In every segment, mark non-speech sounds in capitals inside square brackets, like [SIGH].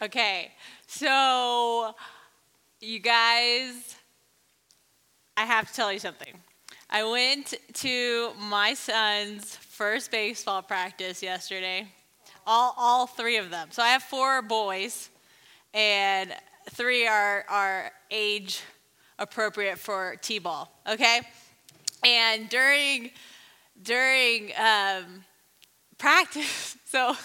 Okay, so you guys, I have to tell you something. I went to my son's first baseball practice yesterday, all, all three of them. So I have four boys, and three are, are age appropriate for T ball, okay? And during, during um, practice, [LAUGHS] so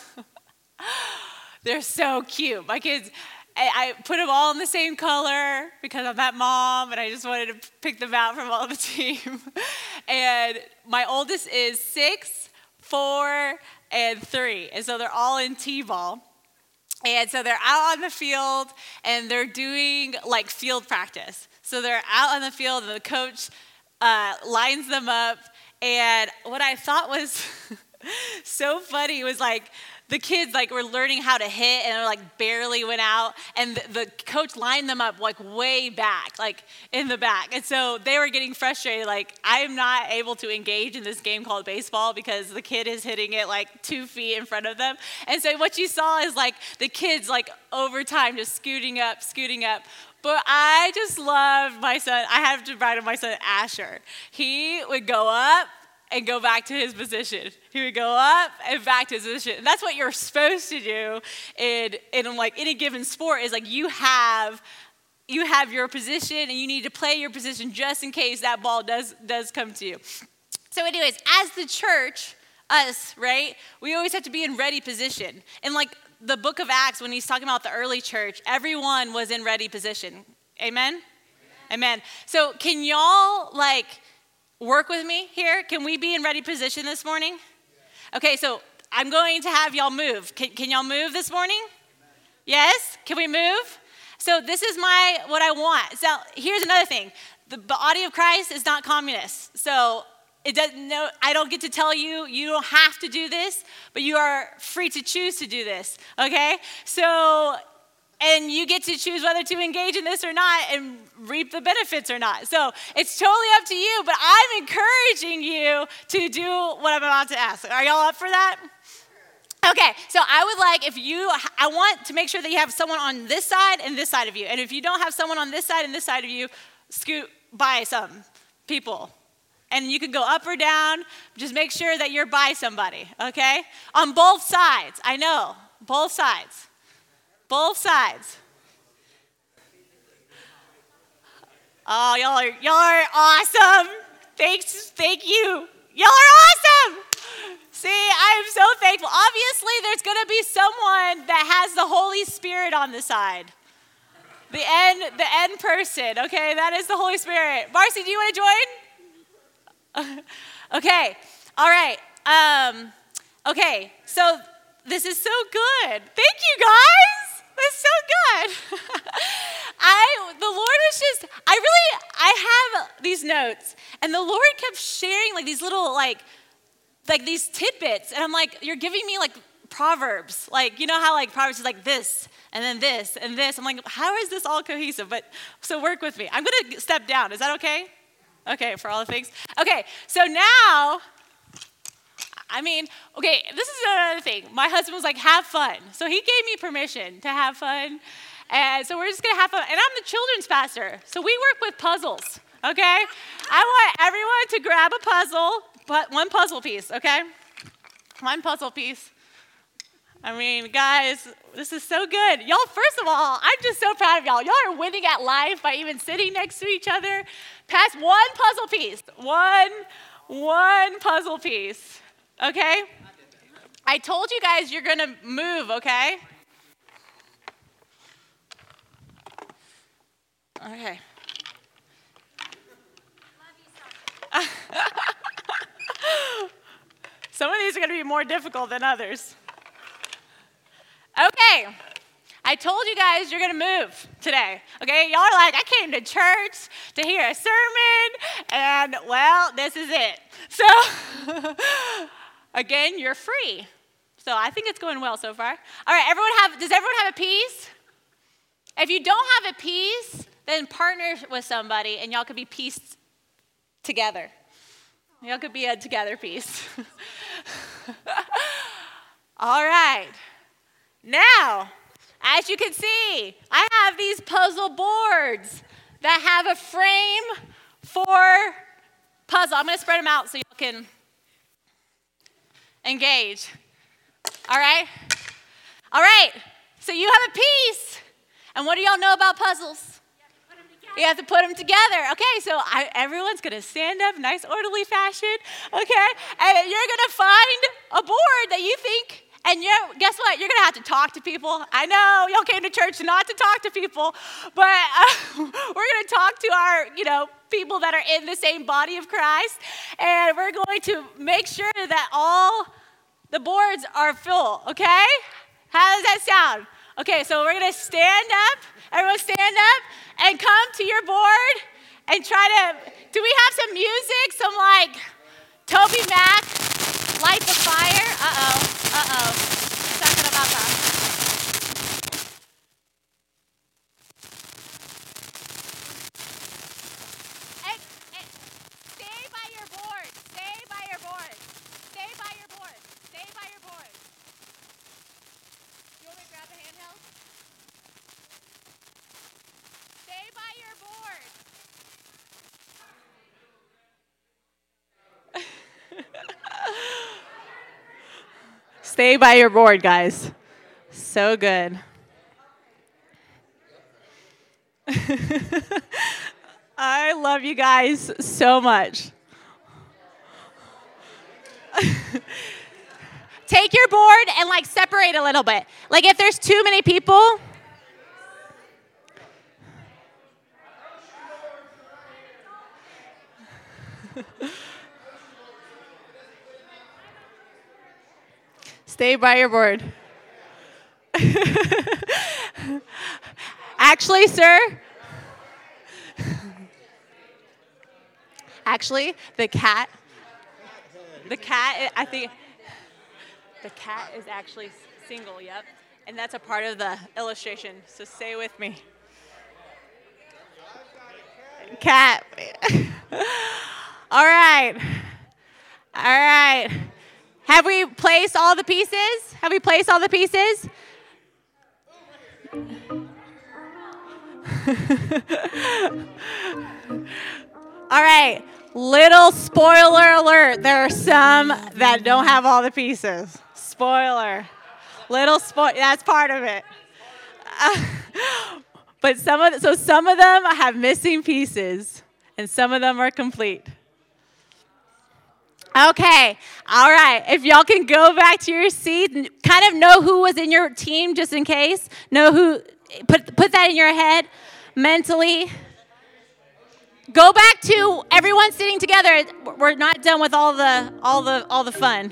they're so cute. My kids, I, put them all in the same color because I'm that mom and I just wanted to pick them out from all the team. [LAUGHS] and my oldest is six, four, and three. And so they're all in T ball. And so they're out on the field and they're doing like field practice. So they're out on the field and the coach uh, lines them up. And what I thought was [LAUGHS] so funny was like, the kids like were learning how to hit and like barely went out and the, the, coach lined them up like way back like in the back and so they were getting frustrated like i'm not able to engage in this game called baseball because the kid is hitting it like two feet in front of them and so what you saw is like the kids like over time just scooting up scooting up but I just love my son. I have to write my son Asher. He would go up and go back to his position. He would go up and back to his position. And that's what you're supposed to do in, in like any given sport is like you have you have your position and you need to play your position just in case that ball does does come to you. So anyways, as the church, us, right? We always have to be in ready position. And like the book of Acts when he's talking about the early church, everyone was in ready position. Amen. Amen. Amen. So can y'all like work with me here? Can we be in ready position this morning? Okay, so I'm going to have y'all move. Can, can y'all move this morning? Yes? Can we move? So this is my what I want. So here's another thing. The body of Christ is not communist. So it doesn't no, I don't get to tell you you don't have to do this, but you are free to choose to do this. Okay? So and you get to choose whether to engage in this or not and reap the benefits or not. So it's totally up to you, but I'm encouraging you to do what I'm about to ask. Are y'all up for that? Okay, so I would like if you, I want to make sure that you have someone on this side and this side of you. And if you don't have someone on this side and this side of you, scoot by some people. And you can go up or down, just make sure that you're by somebody, okay? On both sides, I know, both sides. Both sides. Oh, y'all are y'all are awesome. Thanks, thank you. Y'all are awesome. See, I am so thankful. Obviously, there's going to be someone that has the Holy Spirit on the side. The end, the end person. Okay, that is the Holy Spirit. Marcy, do you want to join? [LAUGHS] okay. All right. Um, okay. So this is so good. Thank you, guys. That's so good. [LAUGHS] I the Lord was just I really I have these notes and the Lord kept sharing like these little like like these tidbits and I'm like you're giving me like proverbs. Like you know how like proverbs is like this and then this and this. I'm like how is this all cohesive? But so work with me. I'm going to step down. Is that okay? Okay, for all the things. Okay. So now I mean, okay, this is another thing. My husband was like, have fun. So he gave me permission to have fun. And so we're just gonna have fun. And I'm the children's pastor. So we work with puzzles, okay? I want everyone to grab a puzzle, but one puzzle piece, okay? One puzzle piece. I mean, guys, this is so good. Y'all, first of all, I'm just so proud of y'all. Y'all are winning at life by even sitting next to each other. Pass one puzzle piece. One, one puzzle piece. Okay? I told you guys you're going to move, okay? Okay. [LAUGHS] Some of these are going to be more difficult than others. Okay. I told you guys you're going to move today. Okay? Y'all are like, I came to church to hear a sermon, and well, this is it. So, [LAUGHS] Again, you're free. So I think it's going well so far. All right, everyone have does everyone have a piece? If you don't have a piece, then partner with somebody and y'all could be pieced together. Y'all could be a together piece. [LAUGHS] All right. Now, As you can see, I have these puzzle boards that have a frame for puzzle. I'm going to spread them out so y'all can engage. All right? All right. So you have a piece. And what do y'all know about puzzles? You have to put them together. Okay, so I, everyone's gonna stand up, nice orderly fashion. Okay, and you're gonna find a board that you think. And you guess what? You're gonna have to talk to people. I know y'all came to church not to talk to people, but uh, [LAUGHS] we're gonna talk to our, you know, people that are in the same body of Christ, and we're going to make sure that all the boards are full. Okay? How does that sound? Okay, so we're gonna stand up. Everyone stand up and come to your board and try to. Do we have some music? Some like Toby Mac, Light the Fire? Uh oh, uh oh. Talking about that. Stay by your board, You want me to grab the handheld? Stay by your board. [LAUGHS] Stay by your board, guys. So good. [LAUGHS] I love you guys so much. Take your board and like separate a little bit. Like if there's too many people, Stay by your board. [LAUGHS] Actually, sir, actually, the cat, the cat, I think, the cat is actually single, yep. And that's a part of the illustration, so stay with me. Cat. [LAUGHS] All right. All right. Have we placed all the pieces? Have we placed all the pieces? [LAUGHS] all right. Little spoiler alert. There are some that don't have all the pieces. Spoiler. Little spoil. That's part of it. [LAUGHS] But some of so some of them have missing pieces, and some of them are complete. Okay, all right. If y'all can go back to your seat kind of know who was in your team just in case, know who, put, put that in your head mentally. Go back to everyone sitting together. We're not done with all the all the all the fun.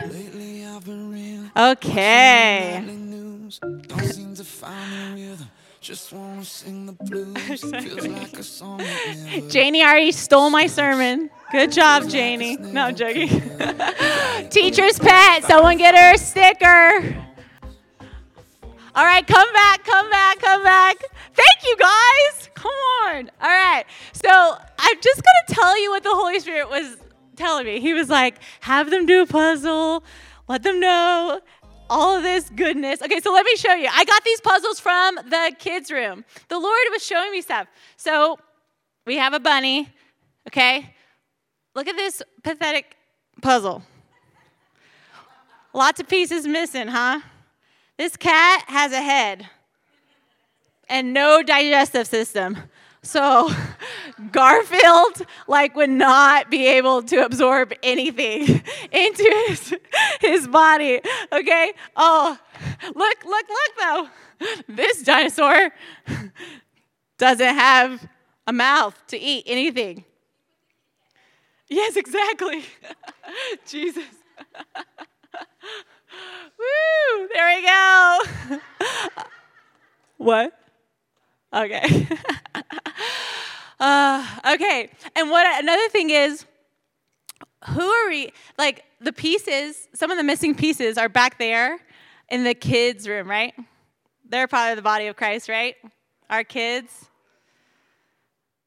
Okay. Just wanna sing the blues. [LAUGHS] Feels like a song. Janie already stole my sermon. Good job, Janie. No, I'm joking. [LAUGHS] Teacher's pet. Someone get her a sticker. All right, come back, come back, come back. Thank you, guys. Come on. All right. So I'm just going to tell you what the Holy Spirit was telling me. He was like, have them do a puzzle, let them know all of this goodness. Okay, so let me show you. I got these puzzles from the kids' room. The Lord was showing me stuff. So we have a bunny, okay? Look at this pathetic puzzle. Lots of pieces missing, huh? This cat has a head and no digestive system. So [LAUGHS] Garfield like would not be able to absorb anything [LAUGHS] into his, his body. Okay? Oh, look, look, look though. This dinosaur [LAUGHS] doesn't have a mouth to eat anything. Yes, exactly. Jesus. Woo! There we go. what? Okay. Uh, okay. And what another thing is, who are we? Like the pieces, some of the missing pieces are back there in the kids' room, right? They're part of the body of Christ, right? Our kids.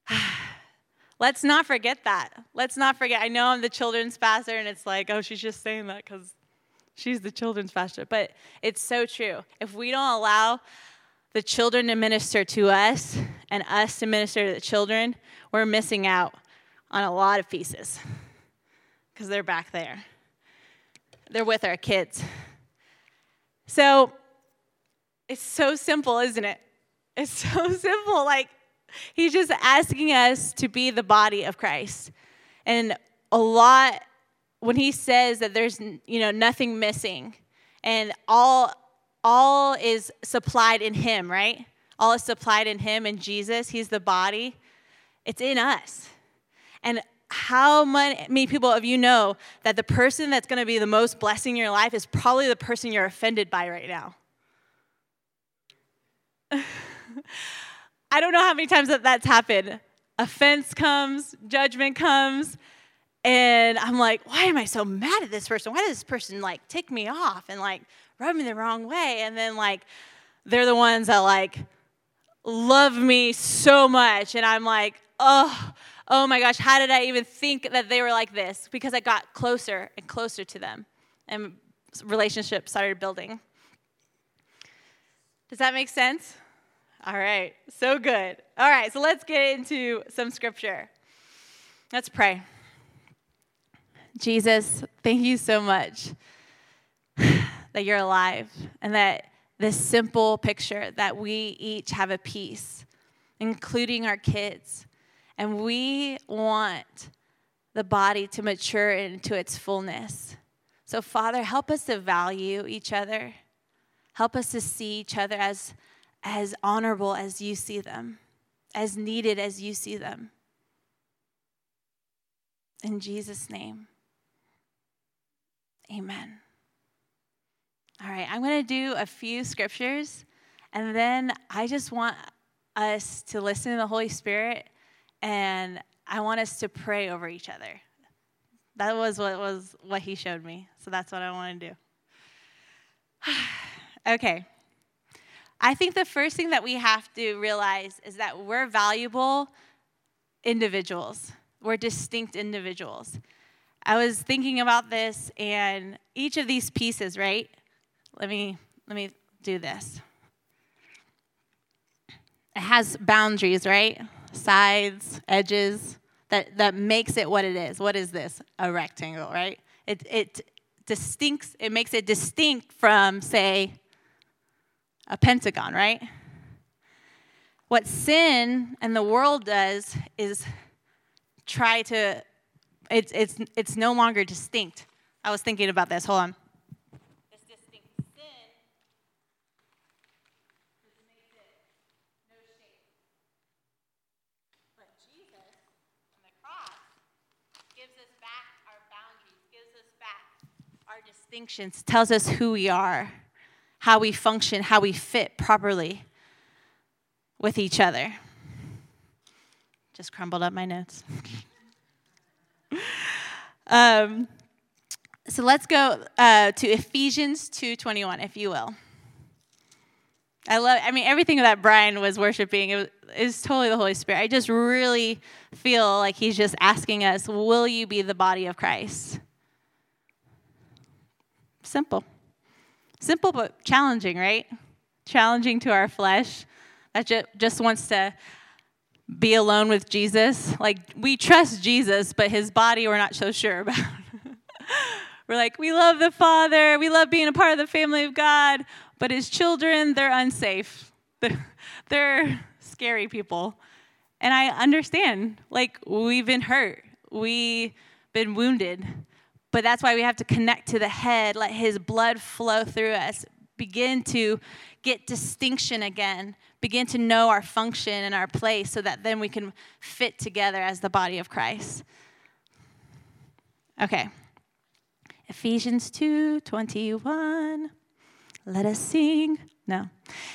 [SIGHS] Let's not forget that. Let's not forget. I know I'm the children's pastor, and it's like, oh, she's just saying that because she's the children's pastor. But it's so true. If we don't allow the children to minister to us and us to minister to the children, we're missing out on a lot of pieces because they're back there. They're with our kids. So it's so simple, isn't it? It's [LAUGHS] so simple. Like, he's just asking us to be the body of Christ. And a lot, when he says that there's, you know, nothing missing and all, all is supplied in him, right? All is supplied in him and Jesus. He's the body. It's in us. And how many people of you know that the person that's going to be the most blessing in your life is probably the person you're offended by right now? [LAUGHS] I don't know how many times that that's happened. Offense comes, judgment comes, and I'm like, why am I so mad at this person? Why does this person like tick me off and like rub me the wrong way? And then like they're the ones that like love me so much, and I'm like, oh, oh my gosh, how did I even think that they were like this? Because I got closer and closer to them, and relationships started building. Does that make sense? All right, so good. All right, so let's get into some scripture. Let's pray. Jesus, thank you so much that you're alive and that this simple picture that we each have a piece, including our kids. And we want the body to mature into its fullness. So, Father, help us to value each other. Help us to see each other as as honorable as you see them, as needed as you see them. In Jesus' name, amen. All right, I'm going to do a few scriptures, and then I just want us to listen to the Holy Spirit, and I want us to pray over each other. That was what was what he showed me. So that's what I want to do. [SIGHS] okay. I think the first thing that we have to realize is that we're valuable individuals, we're distinct individuals. I was thinking about this and each of these pieces, right? Let me let me do this. It has boundaries, right? Sides, edges that that makes it what it is. What is this? A rectangle, right? It it distincts it makes it distinct from say a pentagon, right? What sin and the world does is try to, it's, it's, it's no longer distinct. I was thinking about this. Hold on. This distinct sin makes it no shape. But Jesus on the cross gives us back our boundaries, gives us back our distinctions, tells us who we are how we function, how we fit properly with each other. Just crumbled up my notes. [LAUGHS] um, so let's go uh, to Ephesians 2:21, if you will. I love. I mean, everything that Brian was worshiping it was, is totally the Holy Spirit. I just really feel like he's just asking us, "Will you be the body of Christ?" Simple. Simple but challenging, right? Challenging to our flesh that just wants to be alone with Jesus. Like, we trust Jesus, but his body we're not so sure [LAUGHS] about. we're like, we love the Father, we love being a part of the family of God, but his children, they're unsafe. [LAUGHS] They're scary people. And I understand, like, we've been hurt, we've been wounded. But that's why we have to connect to the head, let his blood flow through us, begin to get distinction again, begin to know our function and our place so that then we can fit together as the body of Christ. Okay. Ephesians 2 21. Let us sing. No.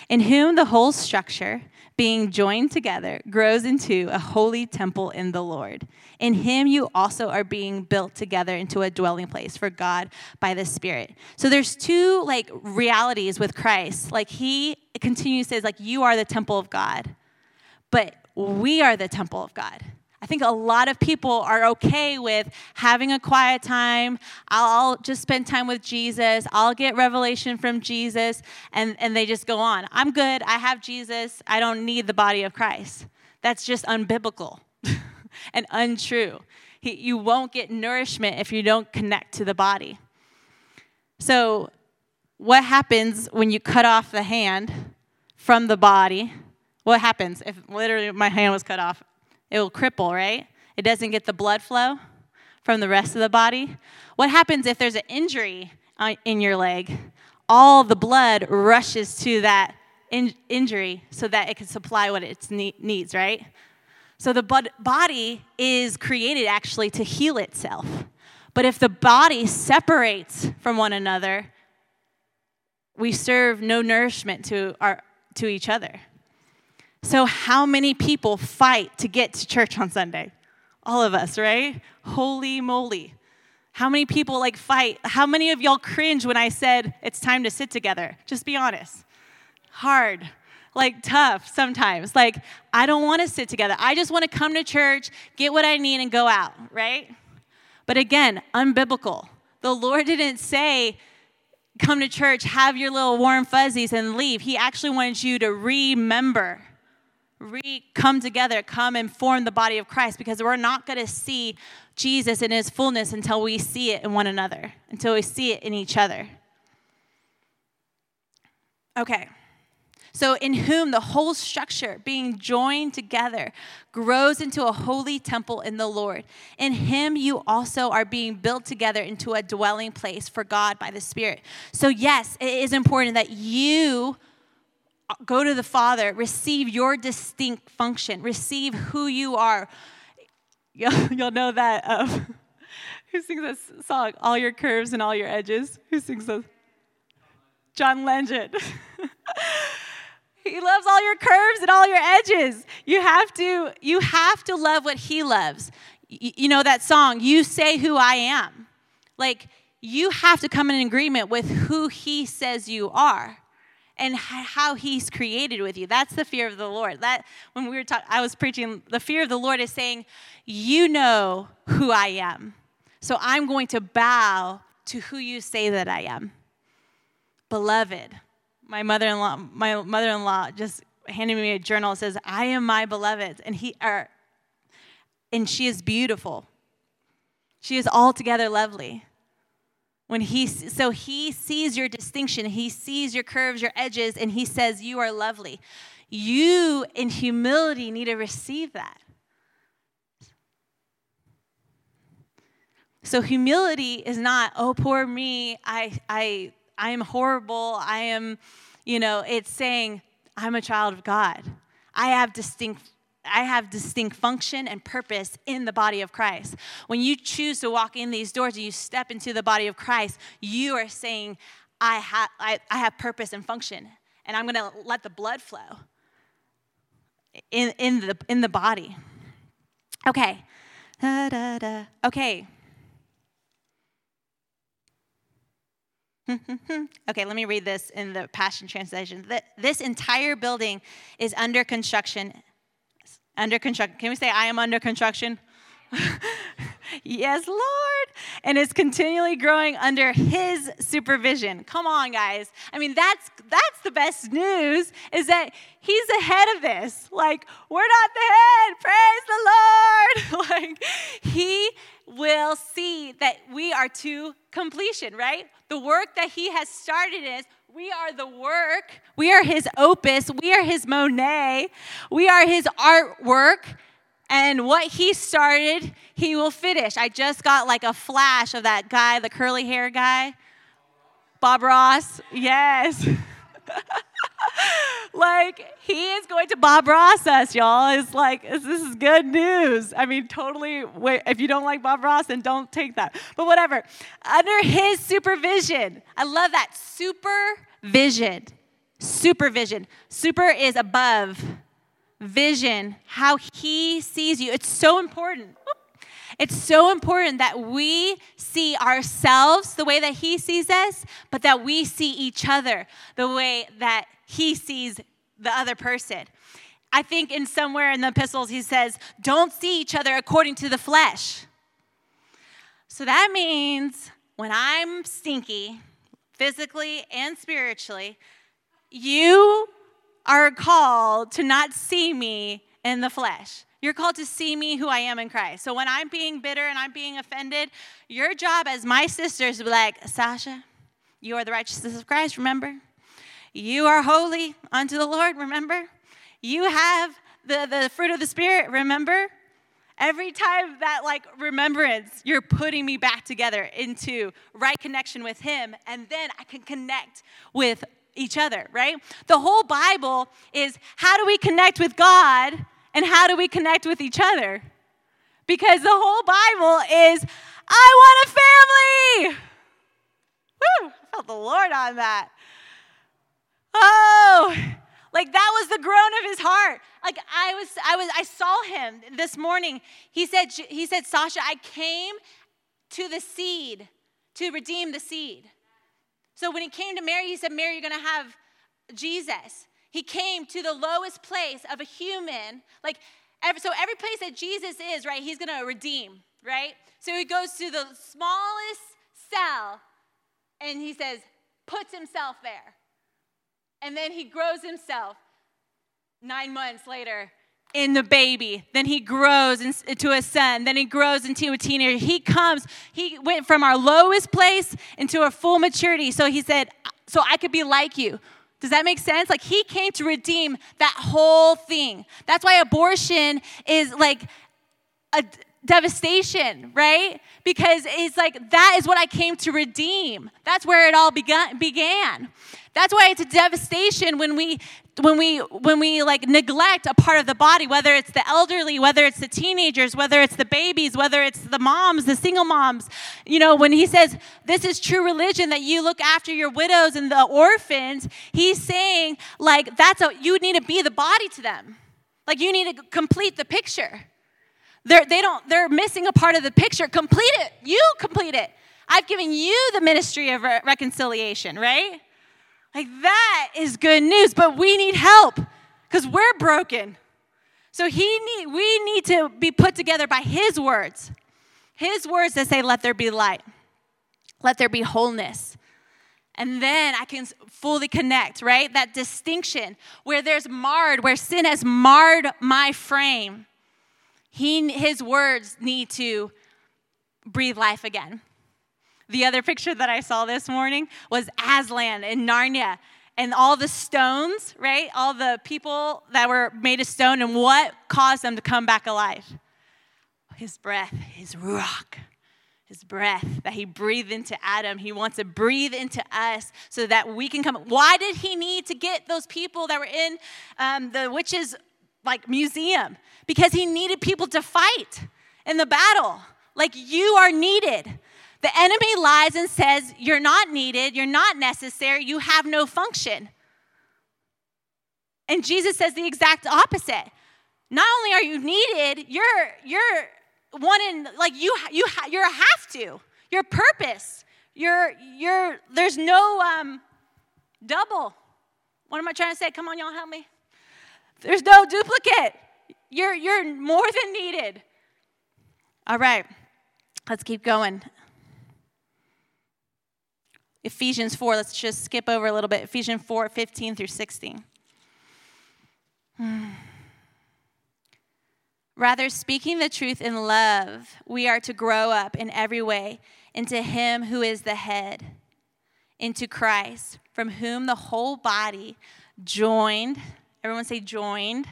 In whom the whole structure, being joined together, grows into a holy temple in the Lord. In him you also are being built together into a dwelling place for God by the Spirit. So there's two like realities with Christ. Like he continues says like you are the temple of God. But we are the temple of God. I think a lot of people are okay with having a quiet time. I'll just spend time with Jesus. I'll get revelation from Jesus, and, and they just go on. I'm good. I have Jesus. I don't need the body of Christ. That's just unbiblical [LAUGHS] and untrue. He, you won't get nourishment if you don't connect to the body. So, what happens when you cut off the hand from the body? What happens if literally my hand was cut off? It will cripple, right? It doesn't get the blood flow from the rest of the body. What happens if there's an injury uh, in your leg? All the blood rushes to that in- injury so that it can supply what it needs, right? So the body is created actually to heal itself. But if the body separates from one another, we serve no nourishment to, our, to each other. So, how many people fight to get to church on Sunday? All of us, right? Holy moly. How many people like fight? How many of y'all cringe when I said it's time to sit together? Just be honest. Hard, like tough sometimes. Like, I don't want to sit together. I just want to come to church, get what I need, and go out, right? But again, unbiblical. The Lord didn't say, come to church, have your little warm fuzzies, and leave. He actually wanted you to remember re come together, come and form the body of Christ because we're not going to see Jesus in his fullness until we see it in one another, until we see it in each other. Okay. So, in whom the whole structure, being joined together, grows into a holy temple in the Lord. In him, you also are being built together into a dwelling place for God by the Spirit. So, yes, it is important that you go to the Father, receive your distinct function, receive who you are. [LAUGHS] You'll, know that. Um, [LAUGHS] who sings that song? All your curves and all your edges. Who sings that? John Legend. [LAUGHS] he loves all your curves and all your edges. You have to, you have to love what he loves. You, you know that song, You Say Who I Am. Like, you have to come in agreement with who he says you are and how he's created with you. That's the fear of the Lord. That when we were talking, I was preaching, the fear of the Lord is saying, You know who I am. So I'm going to bow to who you say that I am. Beloved, my mother-in-law, my mother-in-law just handed me a journal that says, I am my beloved. And he are and she is beautiful. She is altogether lovely. When he, so he sees your distinction, he sees your curves, your edges, and he says, You are lovely. You, in humility, need to receive that. So humility is not, oh, poor me, I, I, I am horrible, I am, you know, it's saying, I'm a child of God. I have distinct I have distinct function and purpose in the body of Christ. When you choose to walk in these doors and you step into the body of Christ, you are saying, I, ha- I, I have purpose and function, and I'm going to let the blood flow in, in, the, in the body. Okay. Da, da, da. Okay. [LAUGHS] okay, let me read this in the Passion Translation. This entire building is under construction under construction. Can we say, I am under construction? [LAUGHS] yes, Lord. And is continually growing under his supervision. Come on, guys. I mean, that's that's the best news is that he's ahead of this. Like, we're not the head. Praise the Lord. [LAUGHS] like, he will see that we are to completion, right? The work that he has started is we are the work. We are his opus. We are his Monet. We are his artwork. And what he started, he will finish. I just got like a flash of that guy, the curly hair guy. Bob Ross. Yes. [LAUGHS] like he is going to Bob Ross us, y'all. It's like this is good news. I mean, totally. Wait, if you don't like Bob Ross, then don't take that. But whatever. Under his supervision, I love that supervision. Supervision. Super is above. Vision, how he sees you. It's so important. It's so important that we see ourselves the way that He sees us, but that we see each other the way that He sees the other person. I think in somewhere in the epistles he says, don't see each other according to the flesh. So that means when I'm stinky, physically and spiritually, you are called to not see me in the flesh. You're called to see me who I am in Christ. So when I'm being bitter and I'm being offended, your job as my sister is to be like, Sasha, you are the righteousness of Christ, remember? You are holy unto the Lord, remember? You have the, the fruit of the Spirit, remember? Every time that like remembrance, you're putting me back together into right connection with Him, and then I can connect with each other, right? The whole Bible is how do we connect with God and how do we connect with each other? Because the whole Bible is, I want a family. Woo, I felt the Lord on that. Oh, like that was the groan of his heart. Like I was, I was, I saw him this morning. He said, he said, Sasha, I came to the seed to redeem the seed. So when he came to Mary, he said, Mary, you're gonna have Jesus. He came to the lowest place of a human. Like, every, so every place that Jesus is, right, he's gonna redeem, right? So he goes to the smallest cell and he says, puts himself there. And then he grows himself nine months later in the baby. Then he grows into a son. Then he grows into a teenager. He comes, he went from our lowest place into a full maturity. So he said, So I could be like you. Does that make sense? Like he came to redeem that whole thing. That's why abortion is like a devastation, right? Because it's like that is what I came to redeem. That's where it all began. began. That's why it's a devastation when we when we when we like neglect a part of the body whether it's the elderly whether it's the teenagers whether it's the babies whether it's the moms the single moms you know when he says this is true religion that you look after your widows and the orphans he's saying like that's a you need to be the body to them like you need to complete the picture they're, they don't they're missing a part of the picture complete it you complete it i've given you the ministry of re- reconciliation right like that is good news, but we need help because we're broken. So he need, we need to be put together by his words. His words that say, let there be light, let there be wholeness. And then I can fully connect, right? That distinction where there's marred, where sin has marred my frame. He, his words need to breathe life again. The other picture that I saw this morning was Aslan in Narnia and all the stones, right? All the people that were made of stone and what caused them to come back alive? His breath, his rock, his breath that he breathed into Adam. He wants to breathe into us so that we can come. Why did he need to get those people that were in um, the witches' like museum? Because he needed people to fight in the battle. Like you are needed. The enemy lies and says, You're not needed, you're not necessary, you have no function. And Jesus says the exact opposite. Not only are you needed, you're you're one in like you you you're a have to. Your purpose. You're you're there's no um double. What am I trying to say? Come on, y'all help me. There's no duplicate. You're you're more than needed. All right. Let's keep going. Ephesians 4, let's just skip over a little bit. Ephesians 4 15 through 16. [SIGHS] Rather, speaking the truth in love, we are to grow up in every way into Him who is the head, into Christ, from whom the whole body joined, everyone say joined,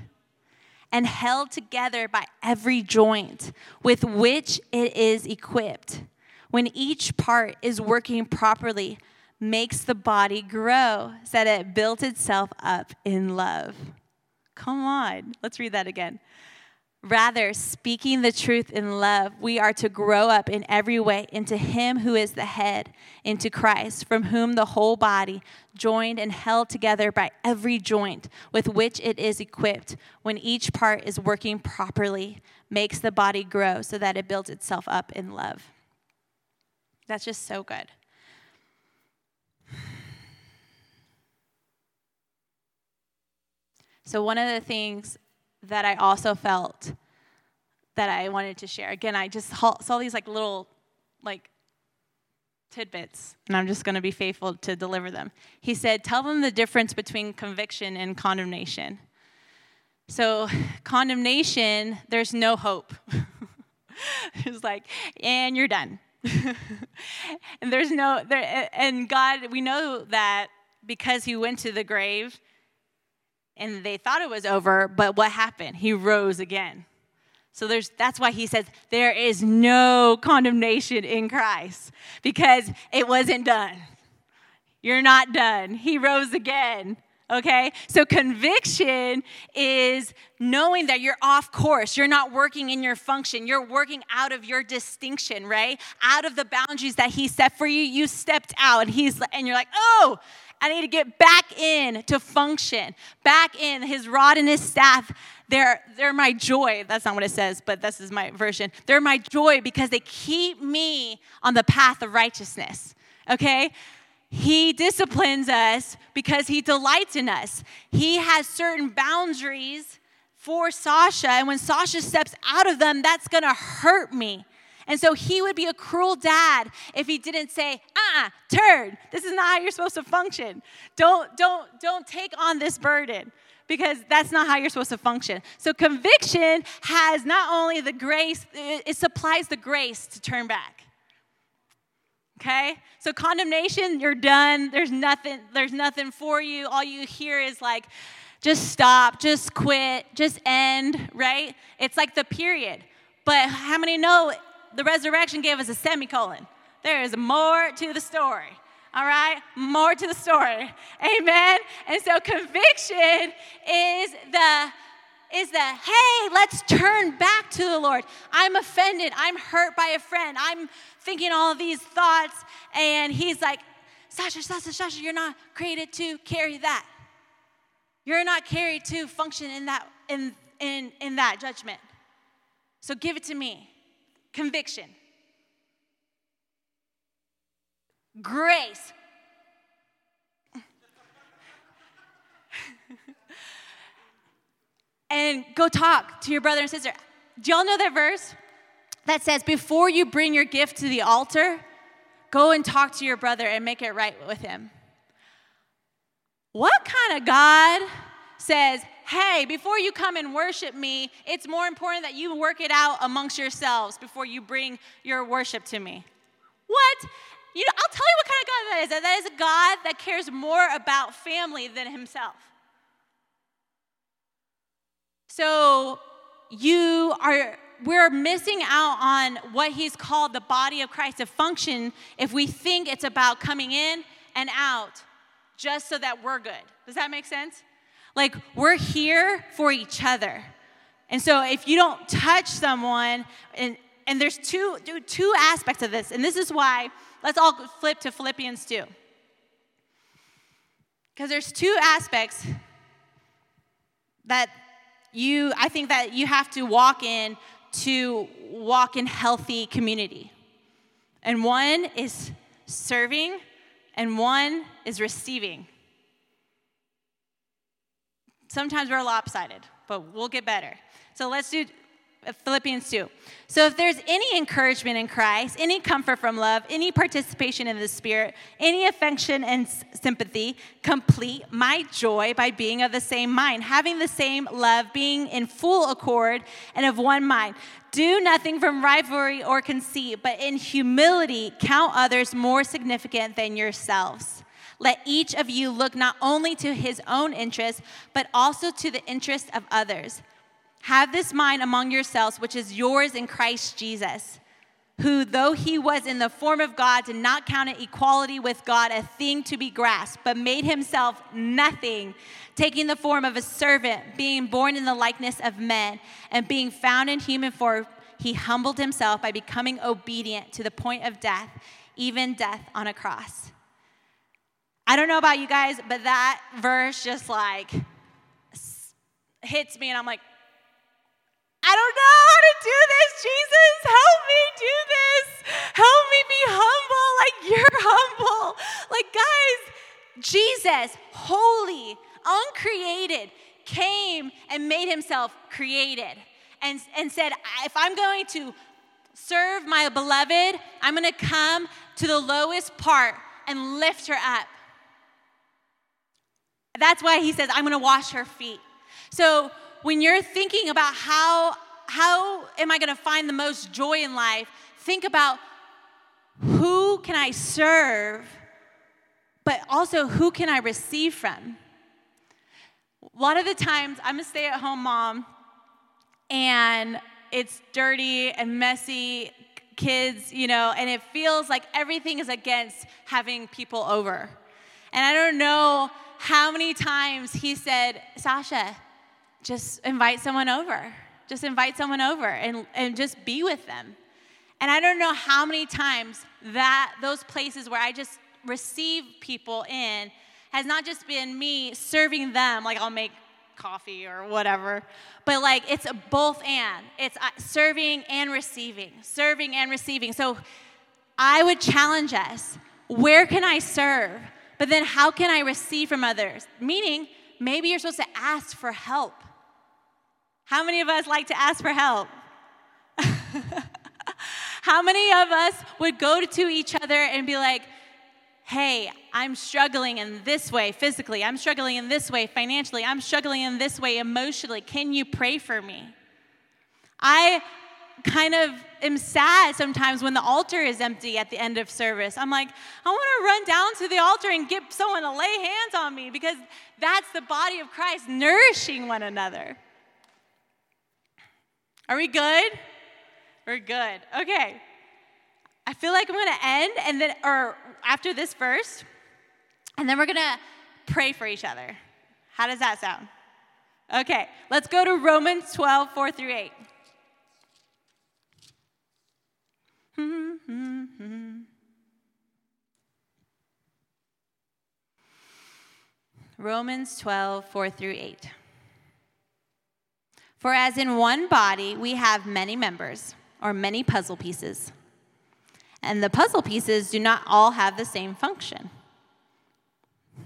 and held together by every joint with which it is equipped when each part is working properly, makes the body grow so that it built itself up in love. Come on, let's read that again. Rather, speaking the truth in love, we are to grow up in every way into Him who is the head, into Christ, from whom the whole body, joined and held together by every joint with which it is equipped, when each part is working properly, makes the body grow so that it builds itself up in love. That's just so good. So, one of the things that I also felt that I wanted to share. Again, I just saw these like little like tidbits, and I'm just going to be faithful to deliver them. He said, Tell them the difference between conviction and condemnation. So, condemnation, there's no hope. [LAUGHS] it's like, and you're done. [LAUGHS] and there's no, there, and God, we know that because He went to the grave and they thought it was over, but what happened? He rose again. So there's that's why he says there is no condemnation in Christ because it wasn't done. You're not done. He rose again. Okay? So conviction is knowing that you're off course. You're not working in your function. You're working out of your distinction, right? Out of the boundaries that he set for you. You stepped out and he's and you're like, "Oh, I need to get back in to function, back in his rod and his staff. They're, they're my joy. That's not what it says, but this is my version. They're my joy because they keep me on the path of righteousness. Okay? He disciplines us because he delights in us. He has certain boundaries for Sasha, and when Sasha steps out of them, that's gonna hurt me. And so he would be a cruel dad if he didn't say, uh-uh, turd, this is not how you're supposed to function. Don't, don't, don't take on this burden because that's not how you're supposed to function. So conviction has not only the grace, it supplies the grace to turn back. Okay? So condemnation, you're done. There's nothing, there's nothing for you. All you hear is like, just stop, just quit, just end, right? It's like the period. But how many know the resurrection gave us a semicolon. There is more to the story. All right? More to the story. Amen. And so conviction is the is the hey, let's turn back to the Lord. I'm offended. I'm hurt by a friend. I'm thinking all of these thoughts and he's like, Sasha, Sasha, Sasha, you're not created to carry that. You're not carried to function in that in in in that judgment. So give it to me conviction, grace. [LAUGHS] and go talk to your brother and sister. Do y'all know that verse that says, Before you bring your gift to the altar, go and talk to your brother and make it right with him? What kind of God says, hey, before you come and worship me, it's more important that you work it out amongst yourselves before you bring your worship to me. What? You know, I'll tell you what kind of God that is. That is a God that cares more about family than himself. So you are we're missing out on what he's called the body of Christ to function if we think it's about coming in and out just so that we're good. Does that make sense? Like, we're here for each other. And so, if you don't touch someone, and, and there's two, two aspects of this, and this is why, let's all flip to Philippians 2. Because there's two aspects that you, I think that you have to walk in to walk in healthy community. And one is serving, and one is receiving. Sometimes we're lopsided, but we'll get better. So let's do Philippians 2. So if there's any encouragement in Christ, any comfort from love, any participation in the Spirit, any affection and sympathy, complete my joy by being of the same mind, having the same love, being in full accord and of one mind. Do nothing from rivalry or conceit, but in humility count others more significant than yourselves. Let each of you look not only to his own interest, but also to the interest of others. Have this mind among yourselves, which is yours in Christ Jesus, who, though he was in the form of God, did not count equality with God a thing to be grasped, but made himself nothing, taking the form of a servant, being born in the likeness of men, and being found in human form, he humbled himself by becoming obedient to the point of death, even death on a cross. I don't know about you guys, but that verse just like hits me, and I'm like, I don't know how to do this. Jesus, help me do this. Help me be humble like you're [LAUGHS] humble. Like, guys, Jesus, holy, uncreated, came and made himself created and, and said, If I'm going to serve my beloved, I'm going to come to the lowest part and lift her up. That's why he says, I'm going to wash her feet. So when you're thinking about how, how am I going to find the most joy in life, think about who can I serve, but also who can I receive from? A lot of the times, I'm a stay at home mom, and it's dirty and messy, kids, you know, and it feels like everything is against having people over. And I don't know how many times he said, Sasha, just invite someone over. Just invite someone over and, and just be with them. And I don't know how many times that those places where I just receive people in has not just been me serving them, like I'll make coffee or whatever, but like it's a both and. It's uh, serving and receiving, serving and receiving. So I would challenge us where can I serve? But then how can I receive from others? Meaning, maybe you're supposed to ask for help. How many of us like to ask for help? [LAUGHS] How many of us would go to each other and be like, hey, I'm struggling in this way physically, I'm struggling in this way financially, I'm struggling in this way emotionally. Can you pray for me? I kind of am sad sometimes when the altar is empty at the end of service. I'm like, I want to run down to the altar and get someone to lay hands on me because that's the body of Christ nourishing one another. Are we good? We're good. Okay. I feel like I'm going to end and then, or after this verse, and then we're going to pray for each other. How does that sound? Okay, let's go to Romans 12, 4 through 8. Mm-hmm. Romans 12, 4 through 8. For as in one body we have many members, or many puzzle pieces and the puzzle pieces do not all have the same function.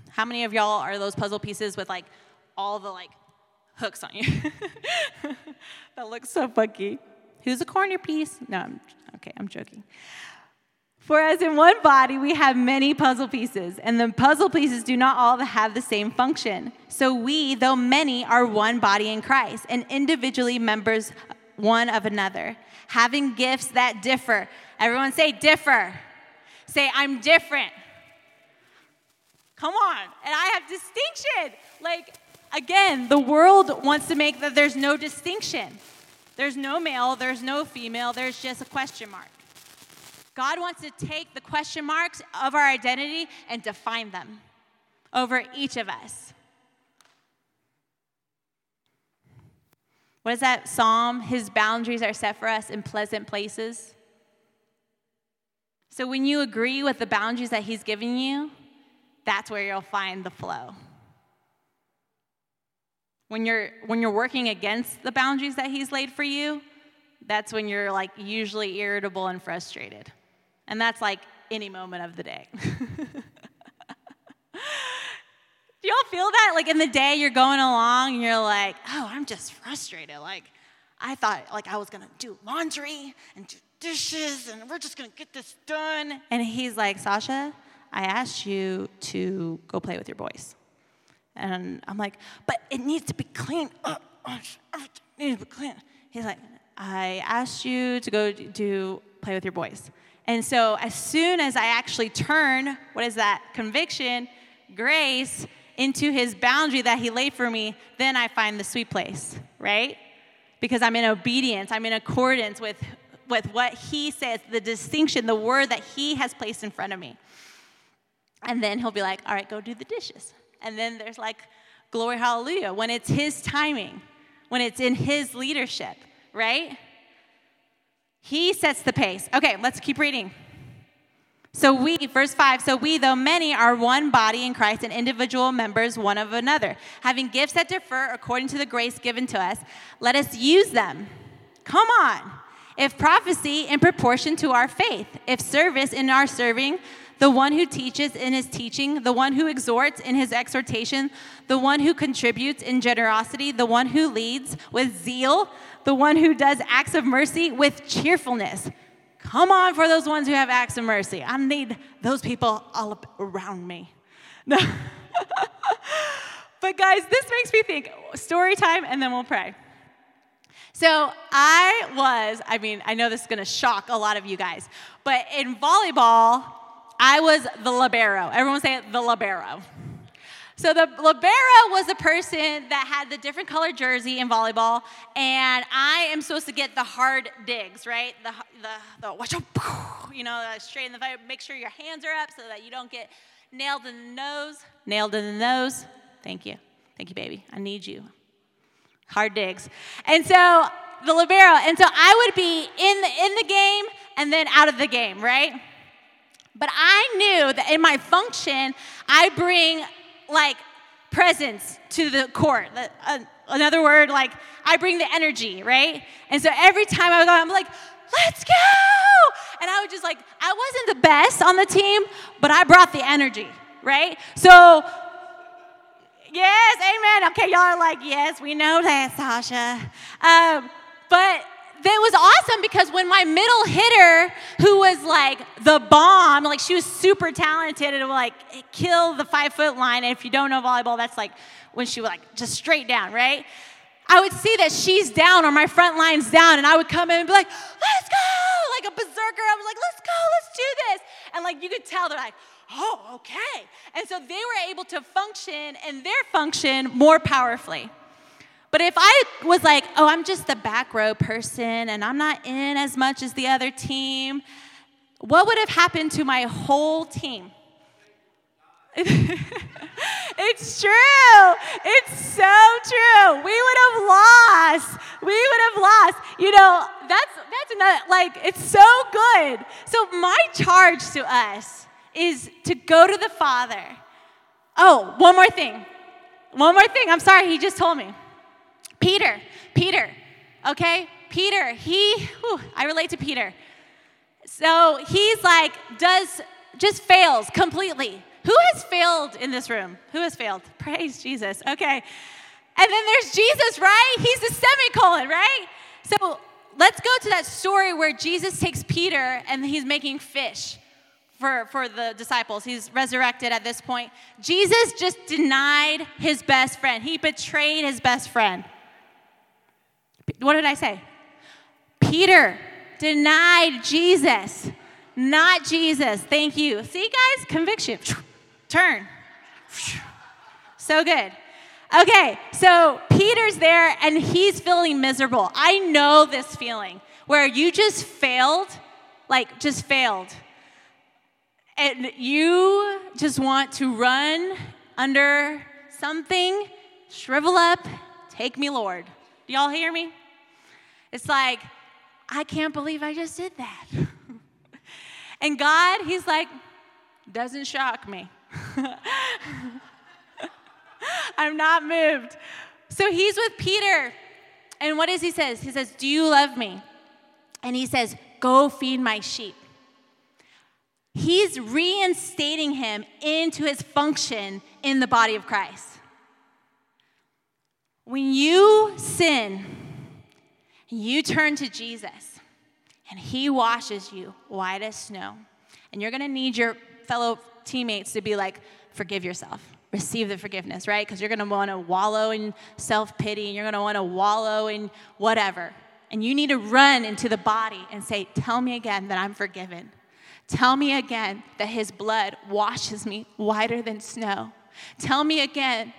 How many of y'all are those puzzle pieces with like all the like hooks on you? [LAUGHS] that looks so funky. Who's a corner piece? No, I'm okay, I'm joking. For as in one body we have many puzzle pieces, and the puzzle pieces do not all have the same function. So we, though many, are one body in Christ, and individually members one of another, having gifts that differ. Everyone say differ. Say, I'm different. Come on. And I have distinction. Like, again, the world wants to make that there's no distinction. There's no male, there's no female, there's just a question mark. God wants to take the question marks of our identity and define them over each of us. What is that psalm? His boundaries are set for us in pleasant places. So when you agree with the boundaries that He's giving you, that's where you'll find the flow. When you're, when you're working against the boundaries that He's laid for you, that's when you're like usually irritable and frustrated. And that's like any moment of the day. [LAUGHS] Do y'all feel that? Like in the day you're going along and you're like, oh, I'm just frustrated. Like, I thought like I was gonna do laundry and do dishes and we're just gonna get this done. And he's like, Sasha, I asked you to go play with your boys. And I'm like, but it needs to be clean. Uh, uh, uh, up. everything needs to be clean. He's like, I asked you to go do play with your boys. And so as soon as I actually turn, what is that? Conviction, grace, into his boundary that he laid for me, then I find the sweet place, right? Because I'm in obedience, I'm in accordance with, with what he says, the distinction, the word that he has placed in front of me. And then he'll be like, all right, go do the dishes. And then there's like, glory, hallelujah, when it's his timing, when it's in his leadership, right? He sets the pace. Okay, let's keep reading. So we, verse 5, so we, though many, are one body in Christ and individual members one of another. Having gifts that differ according to the grace given to us, let us use them. Come on. If prophecy in proportion to our faith, if service in our serving the one who teaches in his teaching, the one who exhorts in his exhortation, the one who contributes in generosity, the one who leads with zeal, the one who does acts of mercy with cheerfulness. Come on for those ones who have acts of mercy. I need those people all around me. No. [LAUGHS] but guys, this makes me think story time and then we'll pray. So I was, I mean, I know this is gonna shock a lot of you guys, but in volleyball, I was the libero. Everyone say it, the libero. So the libero was a person that had the different color jersey in volleyball, and I am supposed to get the hard digs, right? The the the watch out, you know, straight in the fire. Make sure your hands are up so that you don't get nailed in the nose. Nailed in the nose. Thank you, thank you, baby. I need you. Hard digs, and so the libero, and so I would be in the in the game and then out of the game, right? But I knew that in my function, I bring like presence to the court. Uh, another word, like I bring the energy, right? And so every time I would go, I'm like, let's go! And I was just like, I wasn't the best on the team, but I brought the energy, right? So, yes, amen. Okay, y'all are like, yes, we know that, Sasha. Um, but that was awesome because when my middle hitter, who was like the bomb, like she was super talented and like kill the five foot line. And if you don't know volleyball, that's like when she was like just straight down, right? I would see that she's down or my front line's down, and I would come in and be like, let's go, like a berserker. I was like, let's go, let's do this. And like you could tell they're like, oh, okay. And so they were able to function and their function more powerfully. But if I was like, oh, I'm just the back row person and I'm not in as much as the other team, what would have happened to my whole team? [LAUGHS] it's true. It's so true. We would have lost. We would have lost. You know, that's that's not like it's so good. So my charge to us is to go to the Father. Oh, one more thing. One more thing. I'm sorry, he just told me. Peter, Peter, okay? Peter, he, whew, I relate to Peter. So he's like, does, just fails completely. Who has failed in this room? Who has failed? Praise Jesus. Okay. And then there's Jesus, right? He's the semicolon, right? So let's go to that story where Jesus takes Peter and he's making fish for, for the disciples. He's resurrected at this point. Jesus just denied his best friend, he betrayed his best friend. What did I say? Peter denied Jesus, not Jesus. Thank you. See, guys, conviction. Turn. So good. Okay, so Peter's there and he's feeling miserable. I know this feeling where you just failed, like just failed. And you just want to run under something, shrivel up, take me, Lord. Y'all hear me? It's like, I can't believe I just did that. [LAUGHS] and God, He's like, doesn't shock me. [LAUGHS] I'm not moved. So he's with Peter. And what does he says? He says, "Do you love me?" And he says, "Go feed my sheep." He's reinstating him into his function in the body of Christ. When you sin, you turn to Jesus and he washes you white as snow. And you're going to need your fellow teammates to be like, forgive yourself. Receive the forgiveness, right? Because you're going to want to wallow in self pity and you're going to want to wallow in whatever. And you need to run into the body and say, Tell me again that I'm forgiven. Tell me again that his blood washes me whiter than snow. Tell me again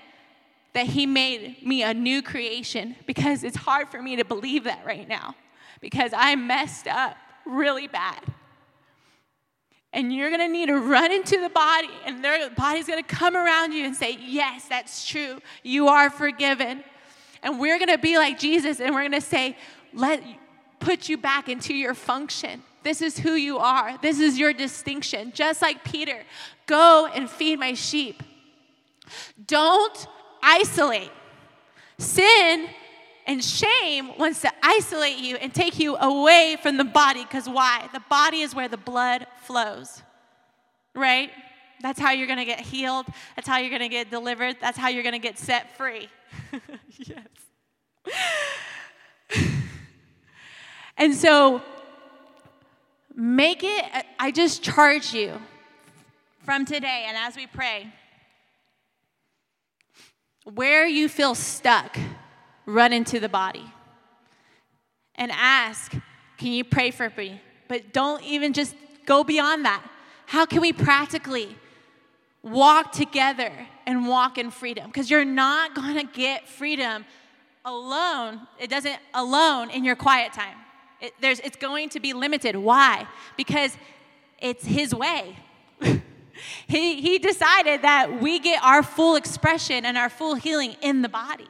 that He made me a new creation because it's hard for me to believe that right now because I messed up really bad. And you're gonna need to run into the body, and the body's gonna come around you and say, Yes, that's true. You are forgiven. And we're gonna be like Jesus, and we're gonna say, Let put you back into your function. This is who you are. This is your distinction. Just like Peter, go and feed my sheep. Don't isolate. Sin and shame wants to isolate you and take you away from the body because why? The body is where the blood flows. right? That's how you're going to get healed. That's how you're going to get delivered. That's how you're going to get set free. [LAUGHS] yes. [LAUGHS] and so, make it, I just charge you from today and as we pray, where you feel stuck, run into the body and ask, Can you pray for me? But don't even just go beyond that. How can we practically walk together and walk in freedom? Because you're not going to get freedom alone. It doesn't alone in your quiet time. It, there's, it's going to be limited. Why? Because it's His way. [LAUGHS] he, he decided that we get our full expression and our full healing in the body.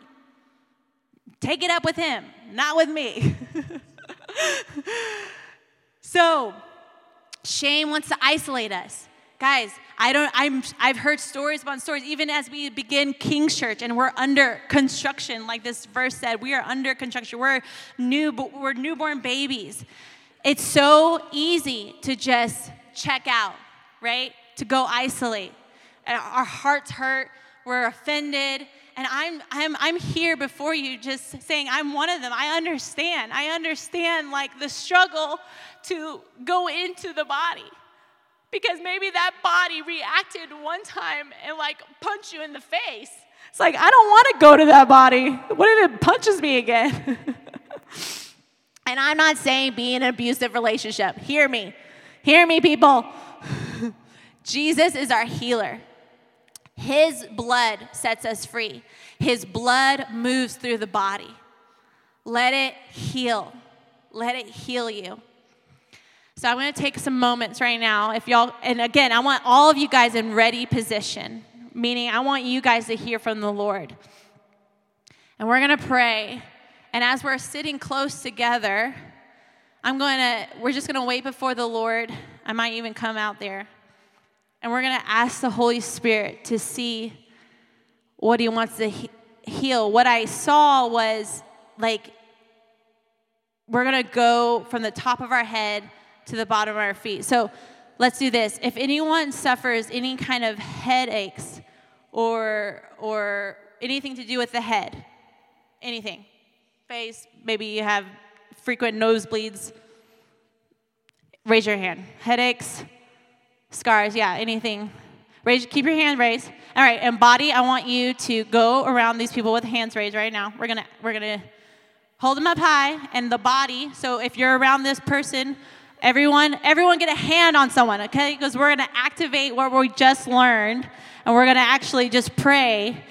Take it up with Him, not with me. [LAUGHS] so, shame wants to isolate us. Guys, I don't I'm I've heard stories upon stories even as we begin King's Church and we're under construction like this verse said, we are under construction. We're new we're newborn babies. It's so easy to just check out, right? To go isolate. And our hearts hurt, we're offended, and I'm, I'm, I'm here before you just saying, I'm one of them. I understand. I understand like the struggle to go into the body. Because maybe that body reacted one time and like punch you in the face. It's like, I don't want to go to that body. What if it punches me again? [LAUGHS] and I'm not saying be in an abusive relationship. Hear me. Hear me, people. Jesus is our healer. His blood sets us free. His blood moves through the body. Let it heal. Let it heal you. So I'm going to take some moments right now. If y'all, and again, I want all of you guys in ready position, meaning I want you guys to hear from the Lord. And we're going to pray. And as we're sitting close together, I'm going to, we're just going to wait before the Lord. I might even come out there. And we're going to ask the Holy Spirit to see what He wants to he- heal. What I saw was like, we're going to go from the top of our head to the bottom of our feet. So let's do this. If anyone suffers any kind of headaches or, or anything to do with the head, anything, face, maybe you have frequent nosebleeds, raise your hand. Headaches, Scars, yeah, anything. Raise, keep your hand raised. All right, and body, I want you to go around these people with hands raised right now. We're gonna we're gonna hold them up high, and the body. So if you're around this person, everyone everyone get a hand on someone, okay? Because we're gonna activate what we just learned, and we're gonna actually just pray.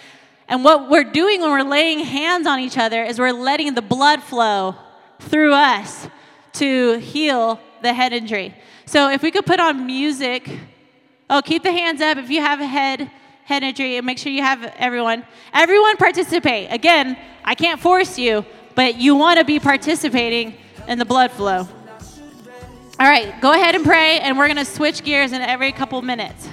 And what we're doing when we're laying hands on each other is we're letting the blood flow through us to heal the head injury. So if we could put on music, oh, keep the hands up if you have a head head injury, and make sure you have everyone. Everyone participate. Again, I can't force you, but you want to be participating in the blood flow. All right, go ahead and pray, and we're going to switch gears in every couple minutes.